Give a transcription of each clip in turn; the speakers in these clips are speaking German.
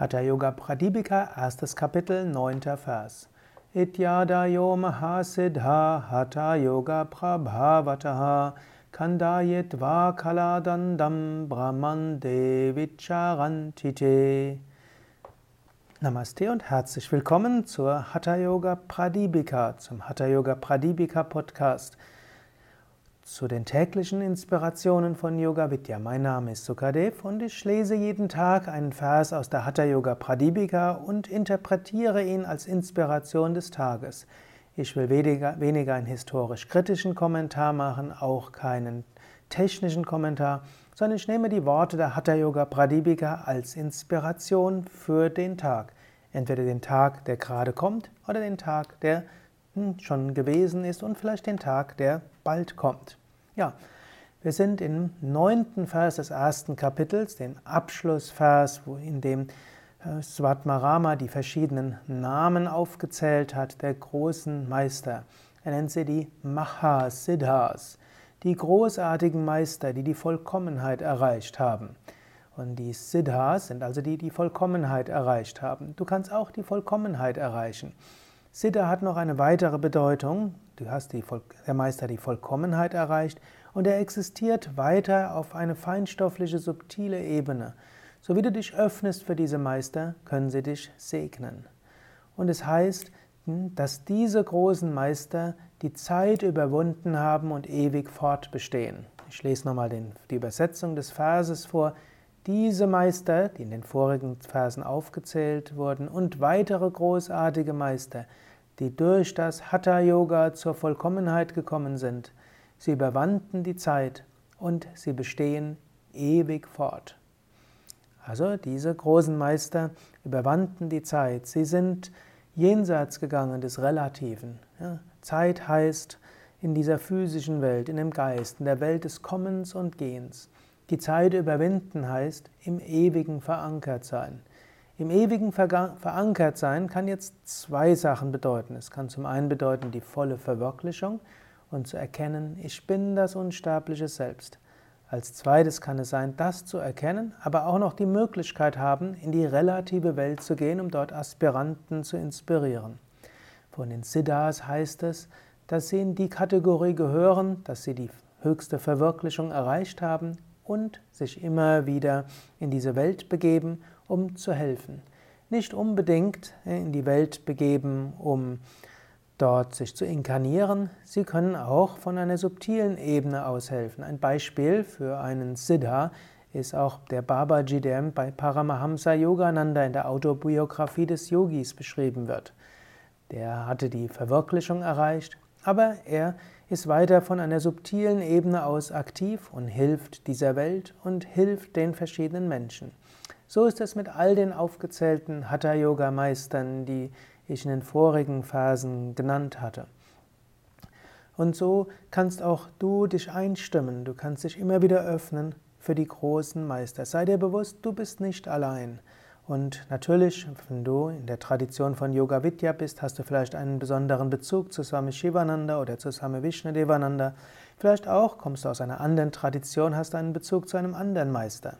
Hatha Yoga Pradipika, erstes Kapitel, neunter Vers. Ityadayo Mahasiddha Hatha Yoga Prabhavataha Kandayitva Kaladandam Brahman Devicharantite. Namaste und herzlich willkommen zur Hatha Yoga Pradipika, zum Hatha Yoga Pradipika Podcast zu den täglichen Inspirationen von Yoga Vidya. Mein Name ist Sukadev und ich lese jeden Tag einen Vers aus der Hatha Yoga Pradipika und interpretiere ihn als Inspiration des Tages. Ich will weniger, weniger einen historisch-kritischen Kommentar machen, auch keinen technischen Kommentar, sondern ich nehme die Worte der Hatha Yoga Pradipika als Inspiration für den Tag. Entweder den Tag, der gerade kommt, oder den Tag, der schon gewesen ist und vielleicht den Tag, der bald kommt. Ja, wir sind im neunten Vers des ersten Kapitels, dem Abschlussvers, in dem äh, Svatmarama die verschiedenen Namen aufgezählt hat, der großen Meister. Er nennt sie die Mahasiddhas, die großartigen Meister, die die Vollkommenheit erreicht haben. Und die Siddhas sind also die, die Vollkommenheit erreicht haben. Du kannst auch die Vollkommenheit erreichen. Siddha hat noch eine weitere Bedeutung. Du hast die, der Meister die Vollkommenheit erreicht und er existiert weiter auf eine feinstoffliche, subtile Ebene. So wie du dich öffnest für diese Meister, können sie dich segnen. Und es heißt, dass diese großen Meister die Zeit überwunden haben und ewig fortbestehen. Ich lese nochmal die Übersetzung des Verses vor. Diese Meister, die in den vorigen Versen aufgezählt wurden, und weitere großartige Meister, die durch das Hatha Yoga zur Vollkommenheit gekommen sind, sie überwanden die Zeit und sie bestehen ewig fort. Also diese großen Meister überwanden die Zeit, sie sind jenseits gegangen des Relativen. Zeit heißt in dieser physischen Welt, in dem Geist, in der Welt des Kommens und Gehens. Die Zeit überwinden heißt im Ewigen verankert sein. Im Ewigen verankert sein kann jetzt zwei Sachen bedeuten. Es kann zum einen bedeuten die volle Verwirklichung und zu erkennen, ich bin das unsterbliche Selbst. Als zweites kann es sein, das zu erkennen, aber auch noch die Möglichkeit haben, in die relative Welt zu gehen, um dort Aspiranten zu inspirieren. Von den Siddhas heißt es, dass sie in die Kategorie gehören, dass sie die höchste Verwirklichung erreicht haben und sich immer wieder in diese Welt begeben, um zu helfen. Nicht unbedingt in die Welt begeben, um dort sich zu inkarnieren. Sie können auch von einer subtilen Ebene aus helfen. Ein Beispiel für einen Siddha ist auch der Babaji, der bei Paramahamsa Yogananda in der Autobiografie des Yogis beschrieben wird. Der hatte die Verwirklichung erreicht, aber er ist weiter von einer subtilen Ebene aus aktiv und hilft dieser Welt und hilft den verschiedenen Menschen. So ist es mit all den aufgezählten Hatha-Yoga-Meistern, die ich in den vorigen Phasen genannt hatte. Und so kannst auch du dich einstimmen, du kannst dich immer wieder öffnen für die großen Meister. Sei dir bewusst, du bist nicht allein. Und natürlich, wenn du in der Tradition von Yoga Vidya bist, hast du vielleicht einen besonderen Bezug zu Swami Shivananda oder zu Swami Vishnadevananda. Vielleicht auch kommst du aus einer anderen Tradition, hast einen Bezug zu einem anderen Meister.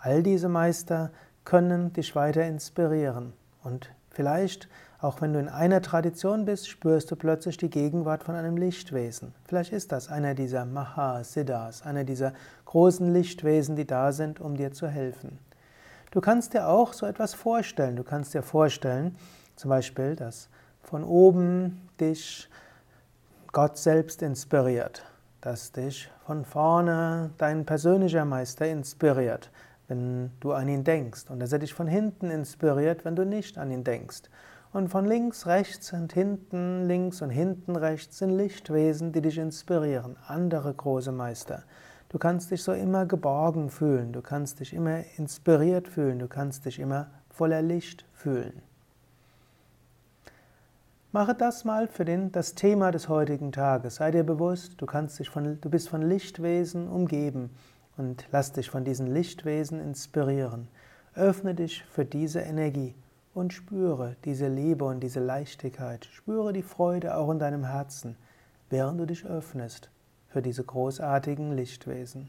All diese Meister können dich weiter inspirieren. Und vielleicht, auch wenn du in einer Tradition bist, spürst du plötzlich die Gegenwart von einem Lichtwesen. Vielleicht ist das einer dieser Mahasiddhas, einer dieser großen Lichtwesen, die da sind, um dir zu helfen. Du kannst dir auch so etwas vorstellen. Du kannst dir vorstellen, zum Beispiel, dass von oben dich Gott selbst inspiriert, dass dich von vorne dein persönlicher Meister inspiriert, wenn du an ihn denkst, und dass er dich von hinten inspiriert, wenn du nicht an ihn denkst. Und von links, rechts und hinten, links und hinten rechts sind Lichtwesen, die dich inspirieren, andere große Meister. Du kannst dich so immer geborgen fühlen, du kannst dich immer inspiriert fühlen, du kannst dich immer voller Licht fühlen. Mache das mal für den, das Thema des heutigen Tages. Sei dir bewusst, du, kannst dich von, du bist von Lichtwesen umgeben und lass dich von diesen Lichtwesen inspirieren. Öffne dich für diese Energie und spüre diese Liebe und diese Leichtigkeit. Spüre die Freude auch in deinem Herzen, während du dich öffnest für diese großartigen Lichtwesen.